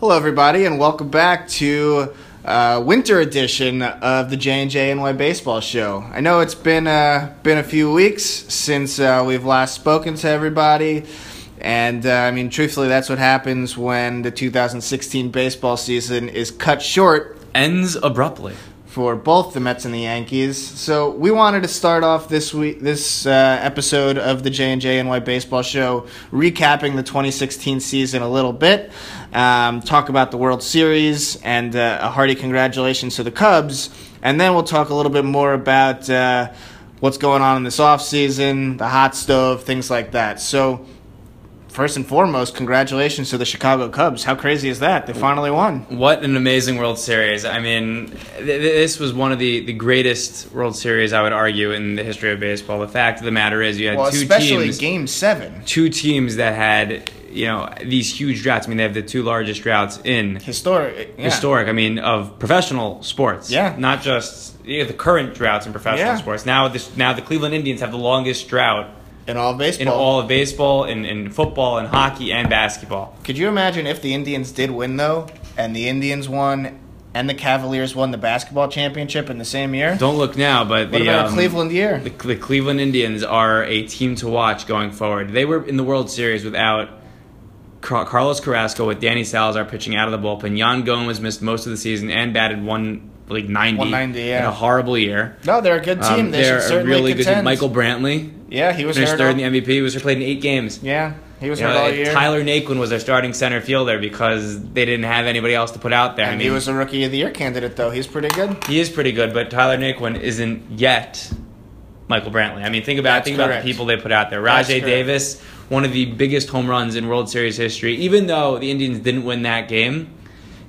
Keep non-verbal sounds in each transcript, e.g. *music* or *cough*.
Hello, everybody, and welcome back to uh, winter edition of the J and J NY Baseball Show. I know it's been uh, been a few weeks since uh, we've last spoken to everybody, and uh, I mean, truthfully, that's what happens when the 2016 baseball season is cut short Ends abruptly. for both the Mets and the Yankees. So we wanted to start off this week, this uh, episode of the J and J NY Baseball Show, recapping the 2016 season a little bit. Um, talk about the World Series and uh, a hearty congratulations to the Cubs, and then we'll talk a little bit more about uh, what's going on in this offseason, the hot stove, things like that. So. First and foremost, congratulations to the Chicago Cubs. How crazy is that? They finally won. What an amazing World Series. I mean, th- th- this was one of the, the greatest World Series, I would argue, in the history of baseball. The fact of the matter is, you had Well, two especially teams. Game Seven. two teams that had, you know, these huge droughts. I mean, they have the two largest droughts in Historic. yeah. historic. I mean, of professional sports. Yeah. Not just you know, the current droughts in professional Yeah. sports. Now, this now the Cleveland Indians have the longest drought in all of baseball. in all of baseball, in, in football, and hockey, and basketball. Could you imagine if the Indians did win though, and the Indians won, and the Cavaliers won the basketball championship in the same year? Don't look now, but what the about um, Cleveland year? The, the Cleveland Indians are a team to watch going forward. They were in the World Series without Car- Carlos Carrasco with Danny Salazar pitching out of the bullpen. Yan Gomes missed most of the season and batted one like 90, 190, yeah. in a horrible year. no, they're a good team. Um, they they're should a certainly really good team. Michael Brantley yeah, he was finished third all- in the MVP. He was played in eight games. yeah, he was You hurt know, all year. Tyler Naquin was their starting center fielder because they didn't have anybody else to put out there. I and mean, he was a Rookie of the Year candidate though. He's pretty good. he is pretty good, but Tyler Naquin isn't yet Michael Brantley. I mean, think about That's think about the people they put out there. Rajai. Davis, one of the biggest home runs in World Series history. Even though the Indians didn't win that game,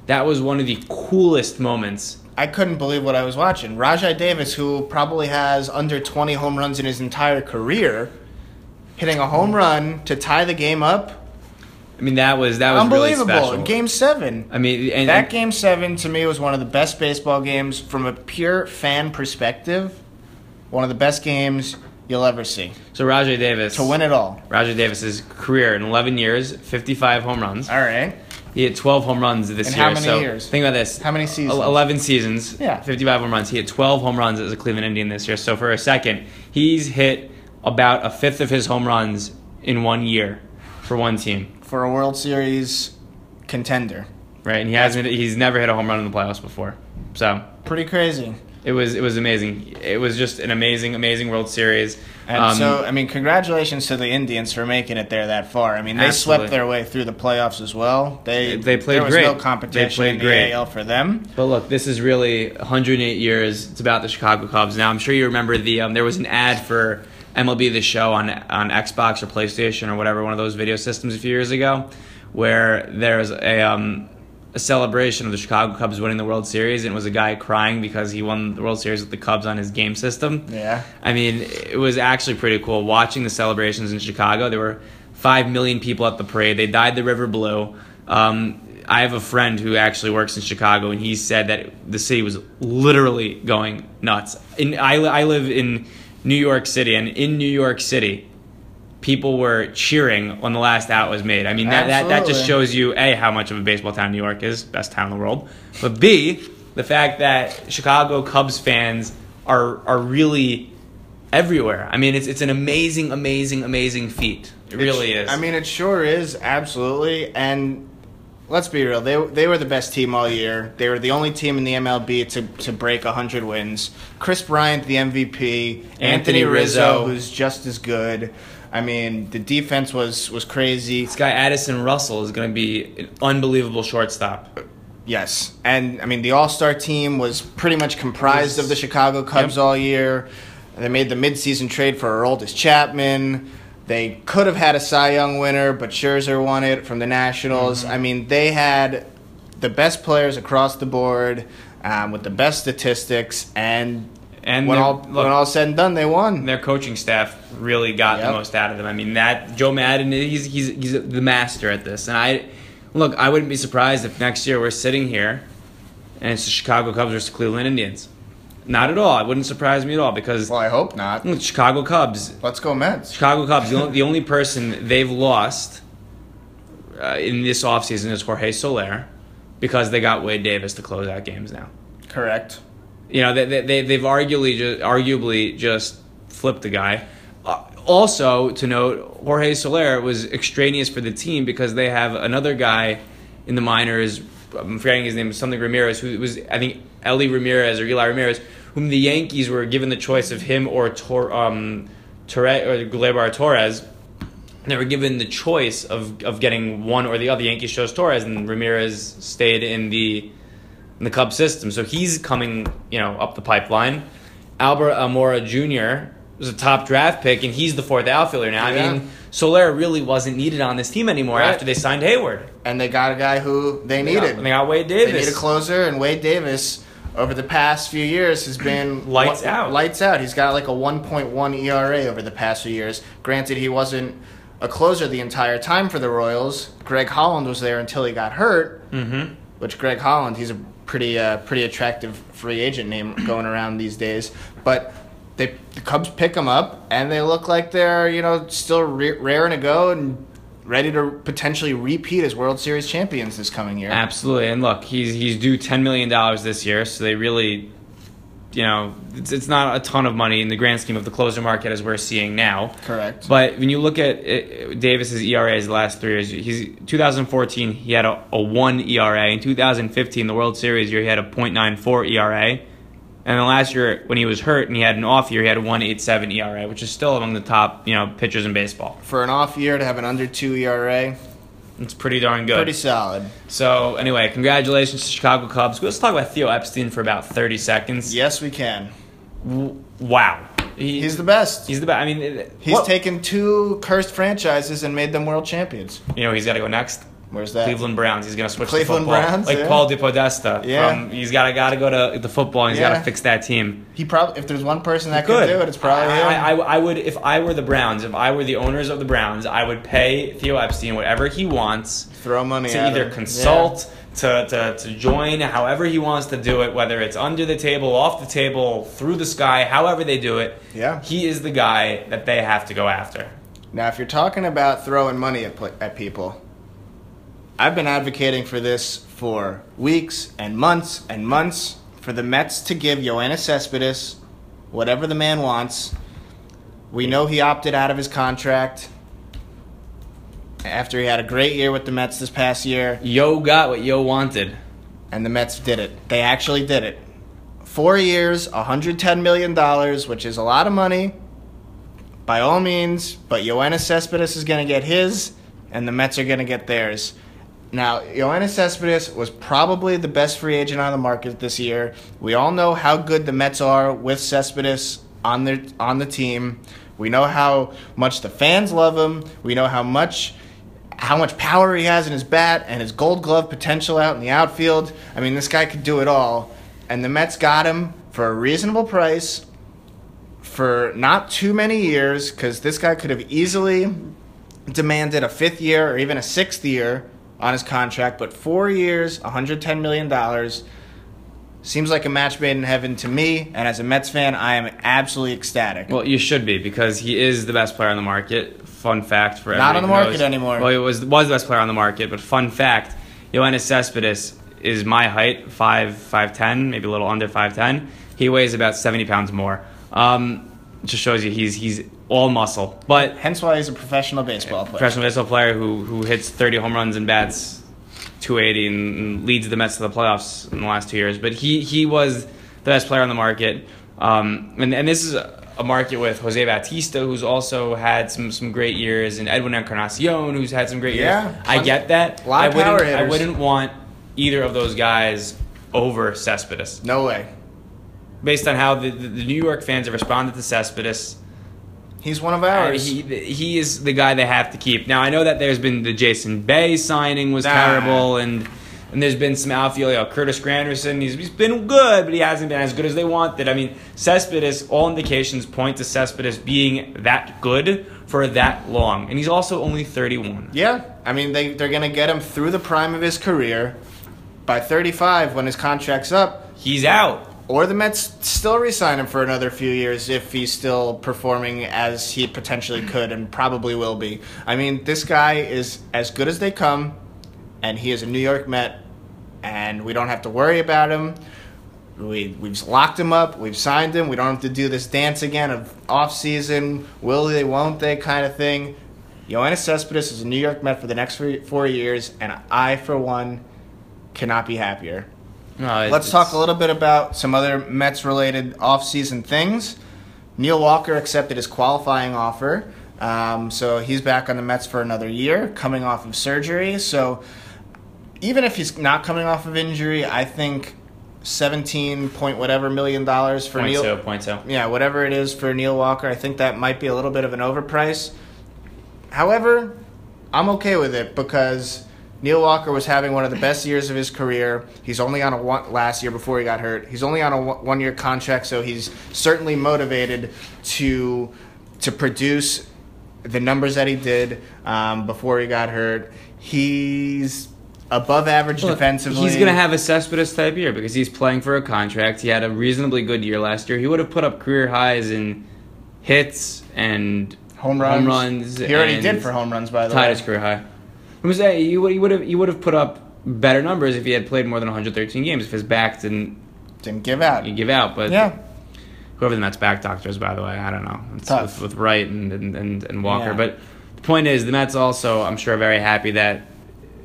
that was one of the coolest moments. I couldn't believe what I was watching. Rajai Davis, who probably has under 20 home runs in his entire career, hitting a home run to tie the game up. I mean, that was that was really Unbelievable. special. Game seven. I mean, and, That game seven to me was one of the best baseball games from a pure fan perspective. One of the best games you'll ever see so Rajai Davis to win it all. Rajai Davis's career in 11 years, 55 home runs. All right. He hit 12 home runs this In year. how many so years? Think about this. How many seasons? 11 seasons. Yeah. 55 home runs. He hit 12 home runs as a Cleveland Indian this year. So for a second, he's hit about a fifth of his home runs in one year for one team. For a World Series contender. Right? And he hasn't he's never hit a home run in the playoffs before. So Pretty crazy. It was it was amazing. It was just an amazing, amazing World Series. And Um, so, I mean, congratulations to the Indians for making it there that far. I mean, they Absolutely. swept their way through the playoffs as well. They They played there was great. no They competition played in the great. AL for them. But look, this is really 108 years. It's about the Chicago Cubs. Now, I'm sure you remember the um, there was an ad for MLB The Show on on Xbox or PlayStation or whatever one of those video systems a few years ago, where there was a um, a celebration of the Chicago Cubs winning the World Series, and it was a guy crying because he won the World Series with the Cubs on his game system. Yeah. I mean, it was actually pretty cool watching the celebrations in Chicago. There were five million people at the parade. They dyed the river blue. Um, I have a friend who actually works in Chicago, and he said that the city was literally going nuts. In I, I live in New York City, and in New York City, people were cheering when the last out was made. I mean, that, that, that just shows you a how much of a baseball town New York is, best town in the world, but b the fact that Chicago Cubs fans are are really everywhere. I mean, it's it's an amazing, amazing, amazing feat. It really is. I mean, it sure is, absolutely. And let's be real, they, they were the best team all year. They were the only team in the MLB to, to break 100 wins. Kris Bryant, the MVP. Anthony, Anthony Rizzo, Rizzo. who's just as good. I mean, the defense was, was crazy. this guy Addison Russell is going to be an unbelievable shortstop. Yes, and I mean the All Star team was pretty much comprised of the Chicago Cubs Yep. all year. They made the midseason trade for Aroldis Chapman. They could have had a Cy Young winner, but Scherzer won it from the Nationals. Mm-hmm. I mean, they had the best players across the board um, with the best statistics, and And when all look, when all said and done, they won. their coaching staff really got Yep. the most out of them. I mean, that Joe Maddon, he's he's he's the master at this. And I look, I wouldn't be surprised if next year we're sitting here and it's the Chicago Cubs versus the Cleveland Indians. Not at all. It wouldn't surprise me at all because Well, I hope not. Chicago Cubs, Let's go Mets. Chicago Cubs, the only, the only person they've lost uh, in this offseason is Jorge Soler. because they got Wade Davis to close out games now. Correct. You know, they, they, they- they've arguably just, arguably just flipped the guy. Uh, also, to note, Jorge Soler was extraneous for the team because they have another guy in the minors. I'm forgetting his name, something Ramirez, who was I think Eli Ramirez or Eli Ramirez, whom the Yankees were given the choice of him or Tor, um, Torre, or Gleyber Torres. And they were given the choice of, of getting one or the other. Yankees chose Torres, and Ramirez stayed in the in the Cubs system. So he's coming, you know, up the pipeline. Albert Almora Jr. was a top draft pick, and he's the fourth outfielder now. Yeah. I mean, Soler really wasn't needed on this team anymore Right. after they signed Heyward. And they got a guy who they They got- needed. They got Wade Davis. They need a closer, and Wade Davis over the past few years has been *clears throat* Lights out. Lights out. He's got like a 1.1 ERA over the past few years. Granted, he wasn't a closer the entire time for the Royals. Greg Holland was there until he got hurt. mm-hmm. Which Greg Holland, he's a pretty uh, pretty attractive free agent name going around these days. But they the Cubs pick him up, and they look like they're you know still re- raring to go and ready to potentially repeat as World Series champions this coming year. Absolutely, and look, he's he's due ten million dollars this year, so they really, you know, it's, it's not a ton of money in the grand scheme of the closer market as we're seeing now. Correct. But when you look at uh, Davis's ERA his last three years, he's 2014 he had a, a one ERA. In 2015, the World Series year, he had a .94 ERA. And then last year, when he was hurt and he had an off year, he had a 1.87 ERA, which is still among the top, you know, pitchers in baseball. for an off year to have an under two ERA, It's pretty darn good. pretty solid. So anyway, congratulations to Chicago Cubs. Let's talk about Theo Epstein for about 30 seconds. Yes, we can. W- Wow, He- He's the best. he's the best. I mean, He's what- taken two cursed franchises and made them world champions. You know, he's got to go next. Where's that? Cleveland Browns. He's gonna switch Cleveland to football, Browns, like yeah. Paul DePodesta. Yeah. From he's got to got to go to the football. and He's got to fix that team. He probably, if there's one person that Good. could do it, it's probably him. I, I, I would if I were the Browns, if I were the owners of the Browns, I would pay Theo Epstein whatever he wants Throw money to at either him. consult, to, to, to join, however he wants to do it, whether it's under the table, off the table, through the sky, however they do it. Yeah. He is the guy that they have to go after. Now, if you're talking about throwing money at, at people, I've been advocating for this for weeks and months and months for the Mets to give Yoenis Cespedes whatever the man wants. We know he opted out of his contract after he had a great year with the Mets this past year, Yo got what Yo wanted. and the Mets did it. They actually did it. Four years, $110 million, which is a lot of money by all means, but Yoenis Cespedes is going to get his, and the Mets are going to get theirs. Now, Yoenis Cespedes was probably the best free agent on the market this year. We all know how good the Mets are with Cespedes on their on the team. We know how much the fans love him. We know how much how much power he has in his bat and his Gold Glove potential out in the outfield. I mean, this guy could do it all, and the Mets got him for a reasonable price for not too many years because this guy could have easily demanded a fifth year or even a sixth year on his contract, but four years, $110 million seems like a match made in heaven to me. And as a Mets fan, I am absolutely ecstatic. Well, you should be because he is the best player on the market. Fun fact for Not on the market knows. anymore. Well, he was was the best player on the market, but fun fact: Yoenis Cespedes is my height, five five ten, maybe a little under five ten. He weighs about seventy pounds more. Um, just shows you he's he's all muscle, but Hence why he's a professional baseball player. professional baseball player who who hits 30 home runs and bats 280 and, and leads the Mets to the playoffs in the last two years. But he he was the best player on the market, um, and and this is a market with Jose Bautista, who's also had some some great years, and Edwin Encarnacion, who's had some great Yeah. years. I get that. A lot I of wouldn't power I wouldn't want either of those guys over Cespedes No way. based on how the, the, the New York fans have responded to Cespedes. He's one of Uh, ours. he he is the guy they have to keep. Now I know that there's been the Jason Bay signing was Nah. terrible, and and there's been some outfield. You know, Curtis Granderson, he's, he's been good, but he hasn't been as good as they wanted. I mean, Cespedes, all indications point to Cespedes being that good for that long, and he's also only 31. yeah, I mean they they're gonna get him through the prime of his career. By 35, when his contract's up, He's out. Or the Mets still re-sign him for another few years if he's still performing as he potentially could and probably will be. I mean, this guy is as good as they come, and he is a New York Met and we don't have to worry about him. We we've locked him up. We've signed him. We don't have to do this dance again of off season. Will they? Won't they? Kind of thing. Yoenis Cespedes is a New York Met for the next four, four years, and I, for one, cannot be happier. No, it- Let's talk a little bit about some other Mets related offseason things. Neil Walker accepted his qualifying offer. Um, so he's back on the Mets for another year, coming off of surgery. So even if he's not coming off of injury, I think 17 point whatever million dollars for Point Neil. so, point so. Yeah, whatever it is for Neil Walker, I think that might be a little bit of an overprice. However, I'm okay with it because Neil Walker was having one of the best years of his career. He's only on a one, last year before he got hurt. He's only on a one year contract, so he's certainly motivated to to produce the numbers that he did um, before he got hurt. He's above average Look, defensively. He's going to have a Cespedes type year because he's playing for a contract. He had a reasonably good year last year. He would have put up career highs in hits and home runs. home runs He already did for home runs, by the tied way. his career high. I was saying you would, you would have you would have put up better numbers if he had played more than 113 games if his back didn't Didn't give out. give out. But Yeah. whoever the Mets back doctors, by the way, I don't know. It's Tough. With, with Wright and, and, and, and Walker. Yeah. But the point is, the Mets also, I'm sure, are very happy that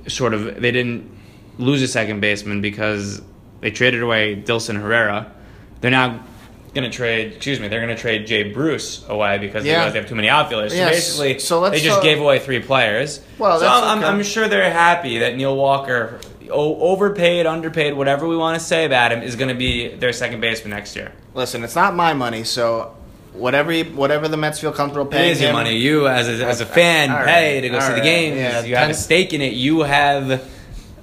sort of they didn't lose a second baseman because they traded away Dilson Herrera. They're now going to trade, excuse me, they're going to trade Jay Bruce away because they Yeah. realize they have too many outfielders. So basically, So they just gave away three players. Well, so that's I'm, okay. I'm sure they're happy that Neil Walker, o- overpaid, underpaid, whatever we want to say about him, is going to be their second baseman next year. Listen, it's not my money, so whatever you, whatever the Mets feel comfortable paying is your him, money. You, as a, as a fan, right, pay to go see the right, games. yeah, you have a stake in it. You have,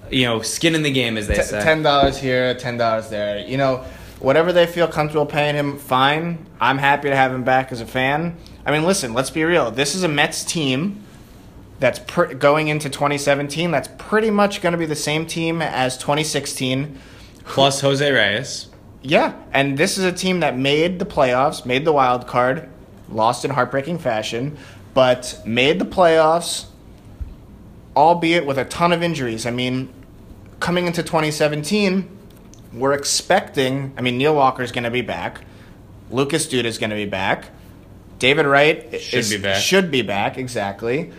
you know, skin in the game, as they T- say. ten dollars here, ten dollars there. You know, whatever they feel comfortable paying him, fine. I'm happy to have him back as a fan. I mean, listen, let's be real. This is a Mets team that's pr- going into 2017. That's pretty much going to be the same team as 2016. Plus Jose Reyes. Yeah, and this is a team that made the playoffs, made the wild card, lost in heartbreaking fashion, but made the playoffs, albeit with a ton of injuries. I mean, coming into 2017, we're expecting. I mean, Neil Walker's going to be back, Lucas Duda is going to be back, David Wright Should is- be back. Should be back exactly.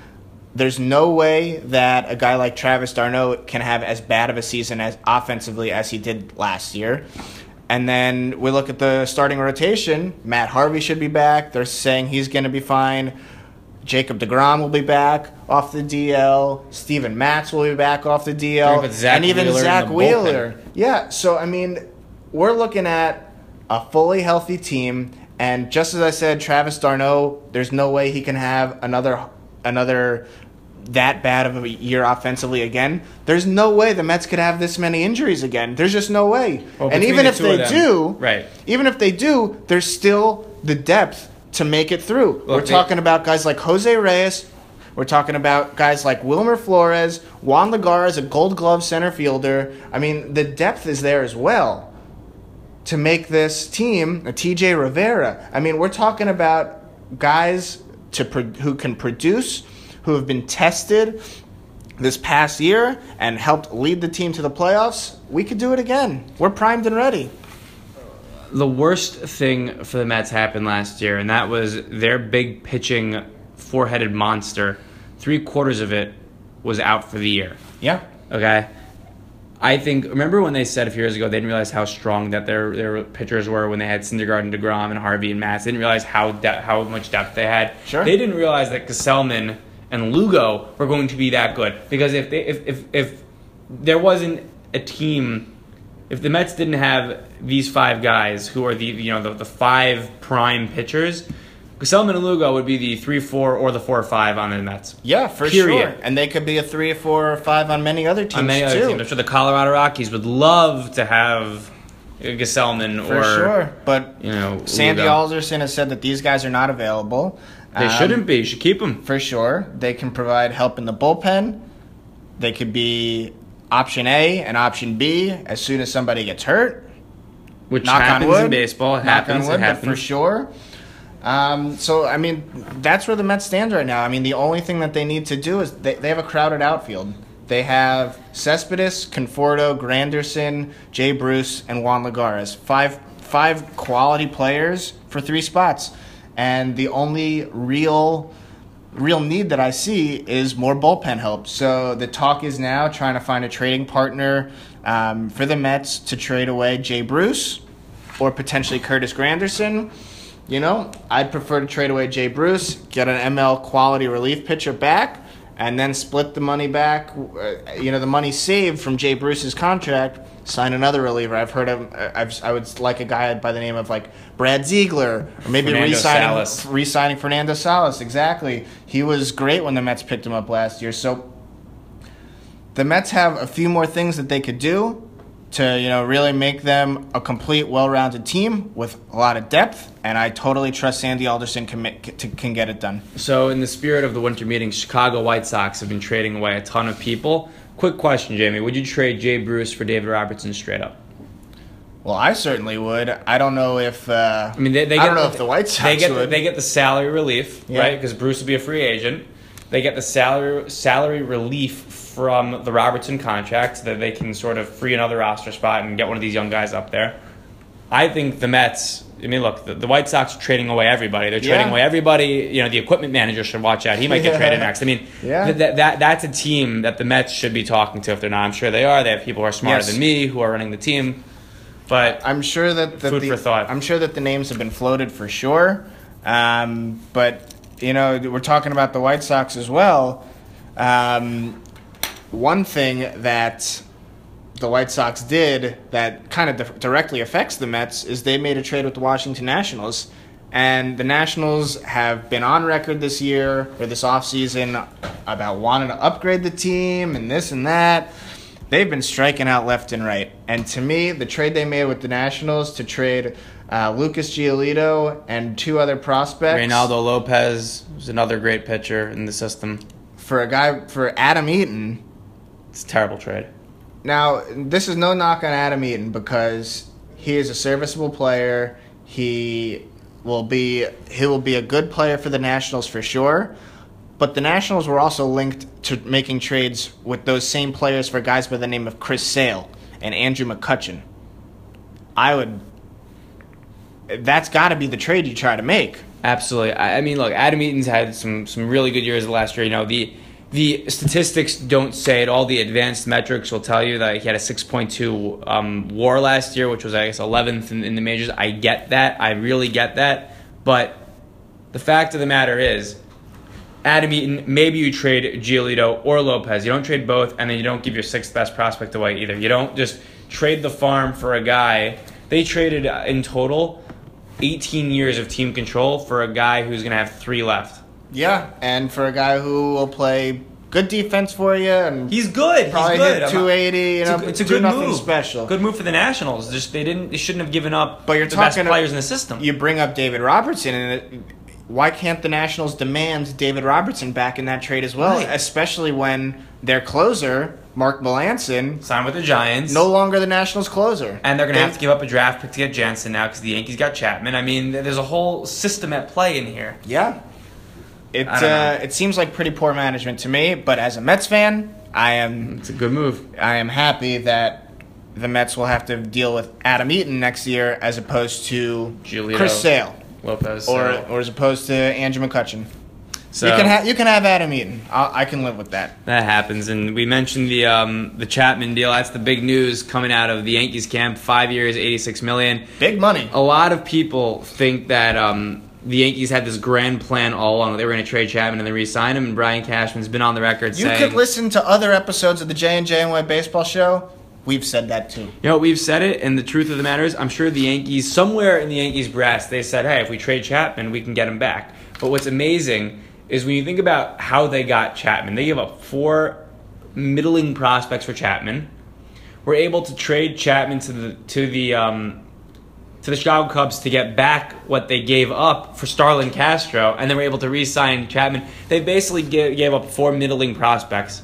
There's no way that a guy like Travis d'Arnaud can have as bad of a season as offensively as he did last year. And then we look at the starting rotation. Matt Harvey should be back. They're saying he's going to be fine. Jacob DeGrom will be back off the DL. Steven Matz will be back off the DL. And even Wheeler Zack Wheeler. Yeah, so I mean, we're looking at a fully healthy team. And just as I said, Travis d'Arnaud, there's no way he can have another another that bad of a year offensively again. There's no way the Mets could have this many injuries again. There's just no way. Well, and even the if they them- do, right. Even if they do, there's still the depth to make it through. We're they- talking about guys like Jose Reyes. We're talking about guys like Wilmer Flores, Juan Lagar is a Gold Glove center fielder. I mean, the depth is there as well to make this team a TJ Rivera. I mean, we're talking about guys to pro- who can produce, who have been tested this past year and helped lead the team to the playoffs. We could do it again. We're primed and ready. The worst thing for the Mets happened last year, and that was their big pitching four headed monster. Three quarters of it was out for the year. Yeah. Okay. I think remember when they said a few years ago they didn't realize how strong that their their pitchers were when they had Syndergaard and Degrom and Harvey and Matz. They didn't realize how de- how much depth they had. Sure. They didn't realize that Gsellman and Lugo were going to be that good because if they if if, if there wasn't a team if the Mets didn't have these five guys who are the you know the, the five prime pitchers, Gsellman and Lugo would be the three four or the four five on the Mets. Yeah, for Period. sure. And they could be a three or four or five on many other teams on many too. teams. I'm sure the Colorado Rockies would love to have Gsellman For or sure. But you know Sandy Lugo. Alderson has said that these guys are not available. They Um, shouldn't be. You should keep them. for sure. They can provide help in the bullpen. They could be option A and option B as soon as somebody gets hurt. Which Knock happens on wood. in baseball. It happens. wood, it happens. for sure. Um, so I mean, that's where the Mets stand right now. I mean, the only thing that they need to do is they, they have a crowded outfield. they have Cespedes, Conforto, Granderson, Jay Bruce, and Juan Lagares. Five five quality players for three spots, and the only real real need that I see is more bullpen help. So the talk is now trying to find a trading partner um, for the Mets to trade away Jay Bruce or potentially Curtis Granderson. You know, I'd prefer to trade away Jay Bruce, get an ML quality relief pitcher back, and then split the money back. Uh, you know, the money saved from Jay Bruce's contract, sign another reliever. I've heard of. uh, I've, I would like a guy by the name of like Brad Ziegler, or maybe Fernando re-signing Salas. re-signing Fernando Salas. Exactly, he was great when the Mets picked him up last year. So the Mets have a few more things that they could do to you know really make them a complete, well-rounded team with a lot of depth. And I totally trust Sandy Alderson can make, to, can get it done. So, in the spirit of the winter meeting, Chicago White Sox have been trading away a ton of people. Quick question, Jamie: Would you trade Jay Bruce for David Robertson straight up? Well, I certainly would. I don't know if. Uh, I mean, they, they I don't know the, if the White Sox they get would. The, they get the salary relief, Yeah. right? Because Bruce will be a free agent. They get the salary salary relief from the Robertson contract so that they can sort of free another roster spot and get one of these young guys up there. I think the Mets. I mean, look, the, the White Sox are trading away everybody. They're trading Yeah. away everybody. You know, the equipment manager should watch out. He might get Yeah. traded next. I mean, *laughs* Yeah. th- that, that that's a team that the Mets should be talking to if they're not. I'm sure they are. They have people who are smarter Yes. than me who are running the team. But I'm sure that, that Food the, for thought. I'm sure that the names have been floated for sure. Um, but you know, we're talking about the White Sox as well. Um, one thing that the White Sox did that kind of di- directly affects the Mets is they made a trade with the Washington Nationals. And the Nationals have been on record this year or this offseason about wanting to upgrade the team and this and that. They've been striking out left and right. And to me, the trade they made with the Nationals to trade uh, Lucas Giolito and two other prospects Reynaldo Lopez was another great pitcher in the system. for a guy for Adam Eaton, It's a terrible trade. Now, this is no knock on Adam Eaton because he is a serviceable player. He will be he will be a good player for the Nationals for sure. But the Nationals were also linked to making trades with those same players for guys by the name of Chris Sale and Andrew McCutchen. I would that's got to be the trade you try to make. Absolutely. I, I mean, look, Adam Eaton's had some some really good years the last year. You know, the the statistics don't say it. All the advanced metrics will tell you that he had a 6.2 um, WAR last year, which was I guess 11th in, in the majors. I get that. I really get that. But the fact of the matter is, Adam Eaton, maybe you trade Giolito or Lopez. You don't trade both, and then you don't give your sixth best prospect away either. You don't just trade the farm for a guy. They traded uh, in total 18 years of team control for a guy who's going to have three left. Yeah, and for a guy who will play good defense for you and He's good. Probably He's good. hit 280, you It's a, it's a good nothing move. special. Good move for the Nationals. Just they didn't. They shouldn't have given up. But you're the best talking- players in the system. you bring up David Robertson, and it, why can't the Nationals demand David Robertson back in that trade as well? Right. Especially when their closer, Mark Melancon, Signed with the Giants. no longer the Nationals closer. And they're going to have to give up a draft pick to get Jansen now because the Yankees got Chapman. I mean, there's a whole system at play in here. Yeah. It I don't know. uh, it seems like pretty poor management to me, but as a Mets fan, I am It's a good move. I am happy that the Mets will have to deal with Adam Eaton next year as opposed to Giolito. Chris Sale Lopez. or so- or as opposed to Andrew McCutchen. so you can have you can have Adam Eaton. I'll, I can live with that. that happens, and we mentioned the um, the Chapman deal. That's the big news coming out of the Yankees camp. Five years, eighty six million. Big money. A lot of people think that um, the Yankees had this grand plan all along. They were going to trade Chapman and then re-sign him. And Brian Cashman's been on the record You saying, could listen to other episodes of the J and J Baseball Show. We've said that too. You know, we've said it, and the truth of the matter is, I'm sure the Yankees, somewhere in the Yankees' breast, they said, hey, if we trade Chapman, we can get him back. But what's amazing is when you think about how they got Chapman, they gave up four middling prospects for Chapman. Were able to trade Chapman to the to the um, to the Chicago Cubs to get back what they gave up for Starlin Castro, and then were able to re-sign Chapman. They basically gave, gave up four middling prospects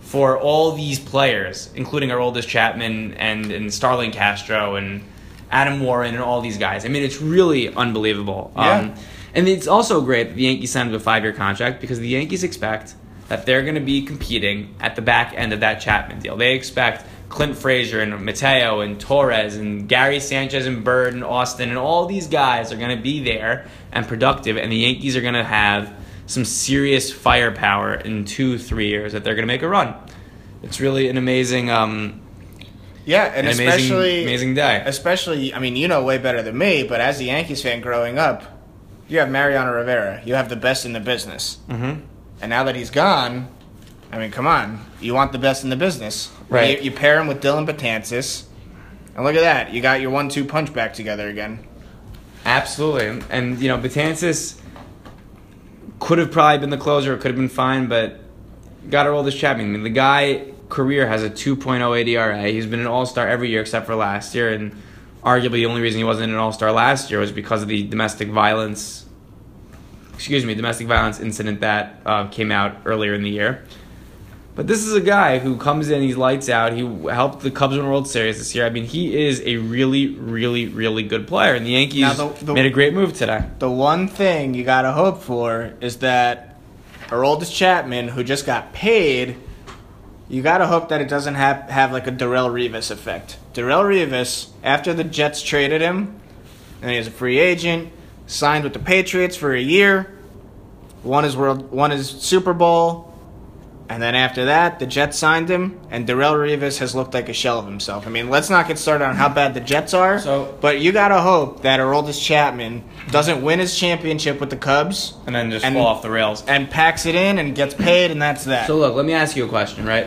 for all these players, including Aroldis Chapman and, and Starlin Castro and Adam Warren and all these guys. I mean, it's really unbelievable. Yeah. Um, and it's also great that the Yankees signed a five-year contract because the Yankees expect that they're going to be competing at the back end of that Chapman deal. They expect Clint Frazier and Mateo and Torres and Gary Sanchez and Bird and Austin and all these guys are going to be there and productive, and the Yankees are going to have some serious firepower in two, three years that they're going to make a run. It's really an amazing. Um, Yeah, and An especially amazing day. Especially, I mean, you know way better than me, but as a Yankees fan growing up, you have Mariano Rivera. You have the best in the business, mhm. and now that he's gone, I mean, come on, you want the best in the business, Right. You, you pair him with Dellin Betances, and look at that, you got your one-two punch back together again. Absolutely, and, you know, Betances could have probably been the closer. It could have been fine, but got Aroldis Chapman. I mean, the guy career has a 2.08 ERA. He's been an All Star every year except for last year, and arguably the only reason he wasn't an All Star last year was because of the domestic violence. Excuse me, domestic violence incident that uh, came out earlier in the year. But this is a guy who comes in, he's lights out. He helped the Cubs win World Series this year. I mean, he is a really, really, really good player, and the Yankees the- the- made a great move today. The one thing you gotta hope for is that Aroldis Chapman, who just got paid, you gotta hope that it doesn't have have like a Darrelle Revis effect. Darrelle Revis, after the Jets traded him, and he was a free agent, signed with the Patriots for a year, won his world, won his Super Bowl, and then after that, the Jets signed him, and Darrelle Revis has looked like a shell of himself. I mean, let's not get started on how bad the Jets are. So- but you gotta hope that Aroldis Chapman doesn't win his championship with the Cubs And then just And- fall off the rails. and packs it in and gets paid, and that's that. So look, let me ask you a question, right?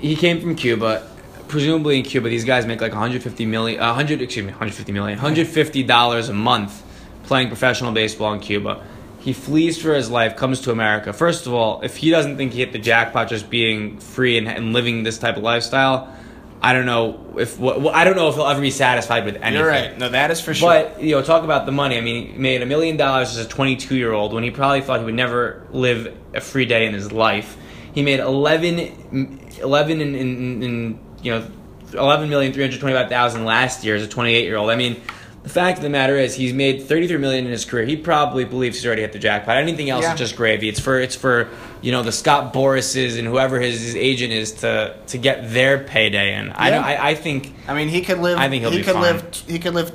He came from Cuba. Presumably in Cuba, these guys make like 150 million, 100, excuse me, 150 million, 150 dollars a month playing professional baseball in Cuba. He flees for his life, comes to America. First of all, if he doesn't think he hit the jackpot just being free and, and living this type of lifestyle, I don't know if what I don't know if he'll ever be satisfied with anything. You're right. No, that is for sure. But you know, talk about the money. I mean, he made a million dollars as a 22 year old when he probably thought he would never live a free day in his life. He made 11, 11 in, in, in you know, 11 million 325,000 last year as a 28 year old. I mean, the fact of the matter is, he's made 33 million in his career. He probably believes he's already hit the jackpot. Anything else Yeah. is just gravy. It's for it's for you know the Scott Borases and whoever his, his agent is to to get their payday in. I, Yeah. don't, I I think I mean, he could live. I think he'll he be could fine. live. He could live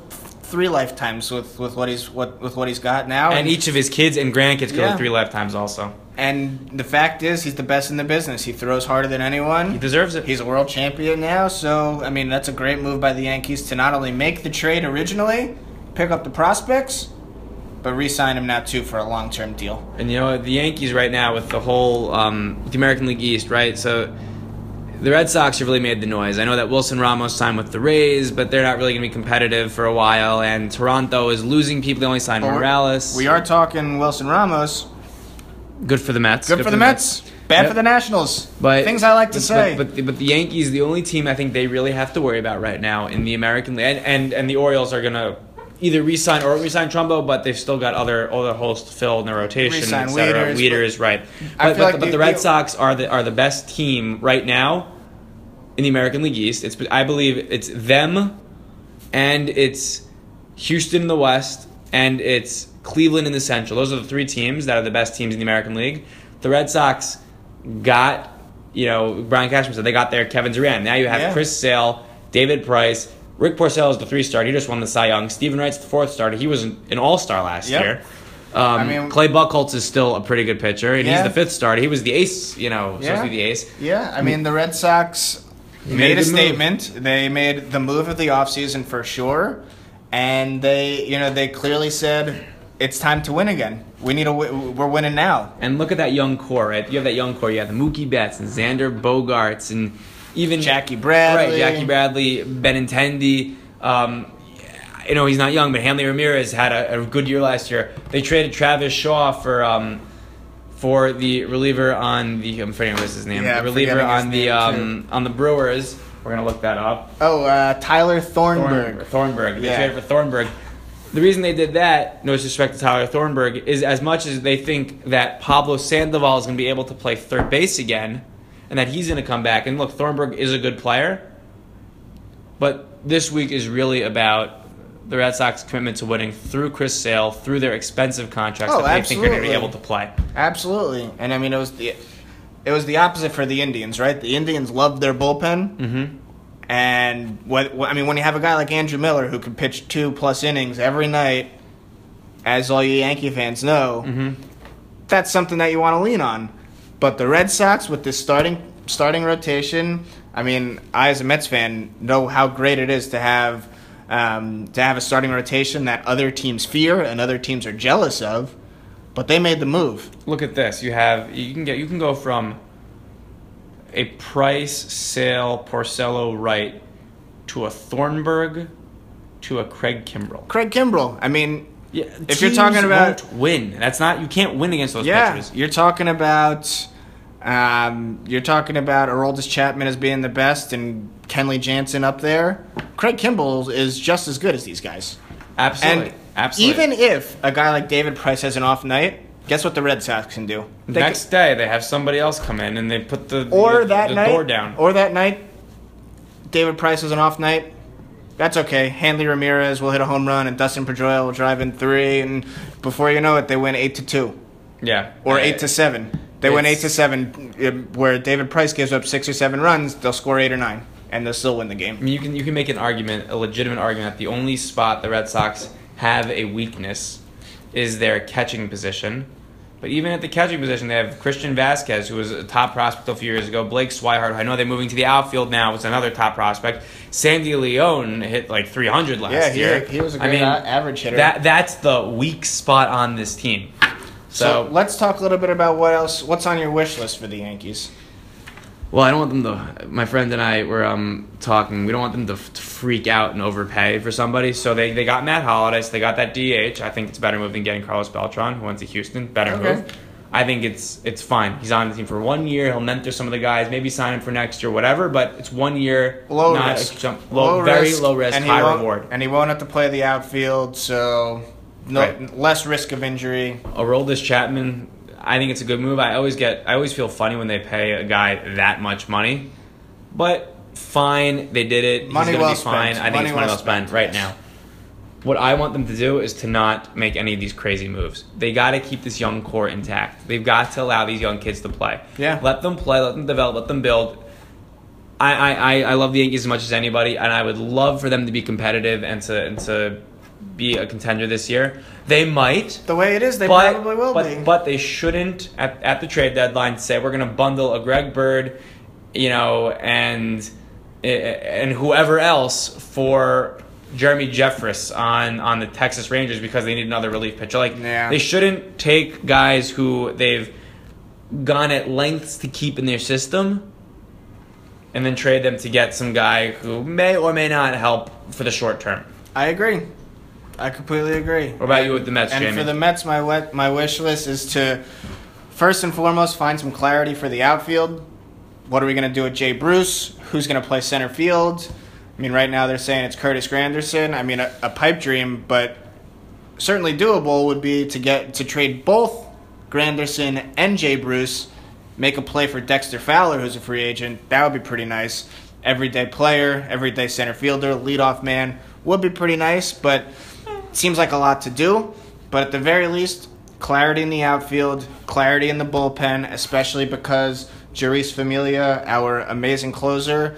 three lifetimes with, with what he's what with what he's got now. and each of his kids and grandkids could Yeah. three lifetimes also. And the fact is, he's the best in the business. He throws harder than anyone. He deserves it. He's a world champion now, so I mean that's a great move by the Yankees to not only make the trade originally, pick up the prospects, but re-sign him now too for a long-term deal. And you know the Yankees right now with the whole um, the American League East, right? So the Red Sox have really made the noise. I know that Wilson Ramos signed with the Rays, but they're not really going to be competitive for a while. And Toronto is losing people. They only signed Morales. We are talking Wilson Ramos. good for the Mets. Good, for the Mets. Bad Yep. for the Nationals. But things I like to but- say. But, but, the, but the Yankees, the only team I think they really have to worry about right now in the American League, and, and, and the Orioles are going to either re-sign or re-sign Trumbo, but they've still got other other holes to fill in the rotation, Re-sign et cetera. Wieters, Wieters, right? But, but, like but the- the Red Sox are the are the best team right now in the American League East. It's I believe it's them, and it's Houston in the West, and it's Cleveland in the Central. Those are the three teams that are the best teams in the American League. The Red Sox got, you know, Brian Cashman said they got their Kevin Durant. Now you have Yeah. Chris Sale, David Price, Rick Porcello is the three star. He just won the Cy Young. Steven Wright's the fourth starter. He was an, an all star last Yep. year. Um, mean- Clay Buchholz is still a pretty good pitcher, and Yeah. he's the fifth starter. He was the ace, you know, supposed to be the ace. Yeah, I mean the Red Sox made made, a good move. statement. They made the move of the offseason for sure, and they, you know, they clearly said it's time to win again. We need a. wi- We're winning now. And look at that young core, right? You have that young core. You have the Mookie Betts and Xander Bogaerts and even Jackie Bradley. Right, Jackie Bradley, Benintendi. Um, you know he's not young, but Hanley Ramirez had a, a good year last year. They traded Travis Shaw for um, for the reliever on the I'm forgetting what's his name. Yeah, the reliever on the um, on the Brewers. We're gonna look that up. Oh, uh, Tyler Thornburg. Thornburg. They Yeah. traded for Thornburg. The reason they did that, no disrespect to Tyler Thornburg, is as much as they think that Pablo Sandoval is going to be able to play third base again, and that he's going to come back. And look, Thornburg is a good player, but this week is really about the Red Sox commitment to winning through Chris Sale, through their expensive contracts Oh, that they think are going to be able to play. Absolutely, and I mean it was the it was the opposite for the Indians, right? The Indians loved their bullpen. Mm-hmm. And what, what I mean, when you have a guy like Andrew Miller who can pitch two plus innings every night, as all you Yankee fans know, Mm-hmm. that's something that you want to lean on. But the Red Sox with this starting starting rotation, I mean, I as a Mets fan know how great it is to have um, to have a starting rotation that other teams fear and other teams are jealous of. But they made the move. Look at this. You have you can get you can go from a Price, Sale, Porcello, Wright to a Thornburg to a Craig Kimbrel. Craig Kimbrel. I mean, Yeah, If you're talking about- win, that's not you can't win against those yeah, pitchers. you're talking about um, you're talking about Aroldis Chapman as being the best and Kenley Jansen up there. Craig Kimbrel is just as good as these guys. Absolutely, And absolutely. even if a guy like David Price has an off night, guess what the Red Sox can do? They next day they have somebody else come in and they put the or the, that the night, door down. or that night, David Price has an off night. That's okay. Hanley Ramirez will hit a home run, and Dustin Pedroia will drive in three, and before you know it, they win eight to two. yeah, or eight to seven. They win eight to seven, uh, where David Price gives up six or seven runs. They'll score eight or nine, and they'll still win the game. I mean, you can you can make an argument, a legitimate argument, that the only spot the Red Sox have a weakness is their catching position. But even at the catching position, they have Christian Vázquez, who was a top prospect a few years ago. Blake Swihart, I know they're moving to the outfield now, was another top prospect. Sandy León hit like 300 last Yeah, he- year. he was a I great mean, average hitter. That that's the weak spot on this team. So, So, let's talk a little bit about what else. What's on your wish list for the Yankees? Well, I don't want them to. My friend and I were um, talking. We don't want them to, f- to freak out and overpay for somebody. So they, they got Matt Holliday. So they got that DH. I think it's a better move than getting Carlos Beltran, who went to Houston. Better Okay. move. I think it's it's fine. He's on the team for one year. He'll mentor some of the guys. Maybe sign him for next year, whatever. But it's one year. Low not risk, A jump, low, very risk, low risk, and high reward. and he won't have to play the outfield, so no Right. less risk of injury. Aroldis Chapman, I think it's a good move. I always get, I always feel funny when they pay a guy that much money, but fine, they did it. Money He's gonna well be fine. spent. I think Money it's money well spent spent, right yes. now. What I want them to do is to not make any of these crazy moves. They got to keep this young core intact. They've got to allow these young kids to play. Yeah. Let them play. Let them develop. Let them build. I, I, I- I love the Yankees as much as anybody, and I would love for them to be competitive and to and to be a contender this year. They might The way it is, they but, probably will but, be. But they shouldn't at, at the trade deadline say we're going to bundle a Greg Bird, you know, and eh, eh, and whoever else for Jeremy Jeffress on on the Texas Rangers because they need another relief pitcher. Like Yeah. they shouldn't take guys who they've gone at lengths to keep in their system. And then trade them to get some guy who may or may not help for the short term. I agree. I completely agree. What about you with the Mets, And Jamie? for the Mets, my my wish list is to first and foremost find some clarity for the outfield. What are we going to do with Jay Bruce? Who's going to play center field? I mean, right now they're saying it's Curtis Granderson. I mean, a, a pipe dream, but certainly doable would be to get to trade both Granderson and Jay Bruce, make a play for Dexter Fowler, who's a free agent. That would be pretty nice. Everyday player, everyday center fielder, leadoff man would be pretty nice, but seems like a lot to do. But at the very least, clarity in the outfield, clarity in the bullpen, especially because Jeurys Familia, our amazing closer,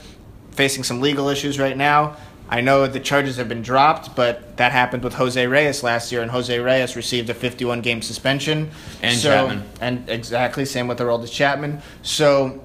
facing some legal issues right now. I know the charges have been dropped, but that happened with Jose Reyes last year, and Jose Reyes received a 51 game suspension. And so, Chapman. And exactly, same with Aroldis Chapman. So,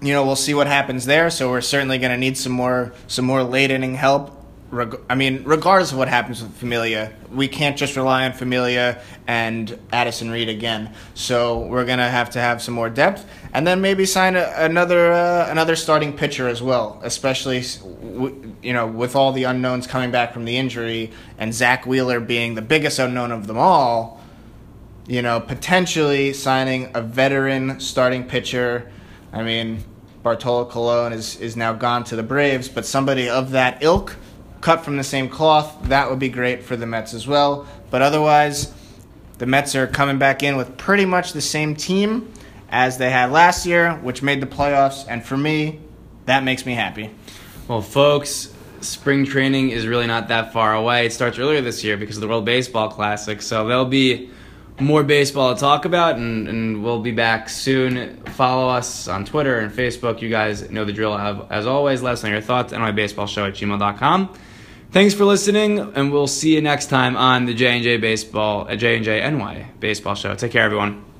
you know, we'll see what happens there. So we're certainly going to need some more some more late inning help. Reg- I mean, regardless of what happens with Familia, we can't just rely on Familia and Addison Reed again. So we're gonna have to have some more depth, and then maybe sign a, another uh, another starting pitcher as well. Especially, w- you know, with all the unknowns coming back from the injury, and Zack Wheeler being the biggest unknown of them all you know, potentially signing a veteran starting pitcher. I mean, Bartolo Colon is, is now gone to the Braves, but somebody of that ilk, cut from the same cloth, that would be great for the Mets as well. But otherwise, the Mets are coming back in with pretty much the same team as they had last year, which made the playoffs. And for me, that makes me happy. Well, folks, spring training is really not that far away. It starts earlier this year because of the World Baseball Classic. So there'll be more baseball to talk about, and, and we'll be back soon. Follow us on Twitter and Facebook. You guys know the drill. As always, let us know your thoughts. NYBaseballShow at gmail.com. Thanks for listening, and we'll see you next time on the J&J Baseball, uh, J&J NY Baseball Show. Take care, everyone.